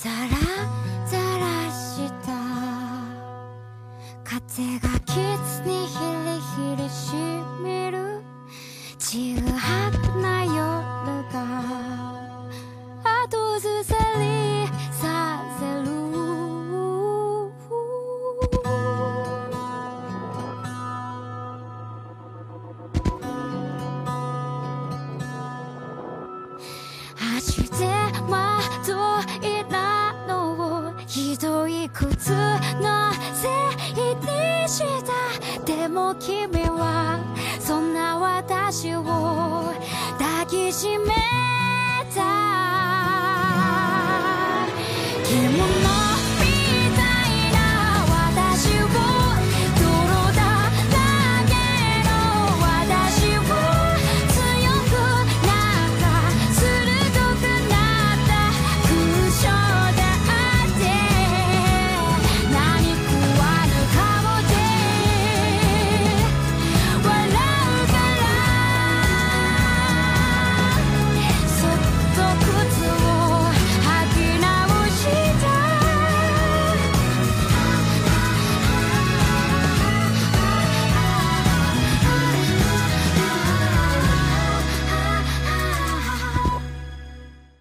ザラザラした。風がキツにヒリヒリしみる。ちぐはぐな夜が。後ずさりさせる。足で惑といくつのせいにした？でも君はそんな私を抱きしめた。君の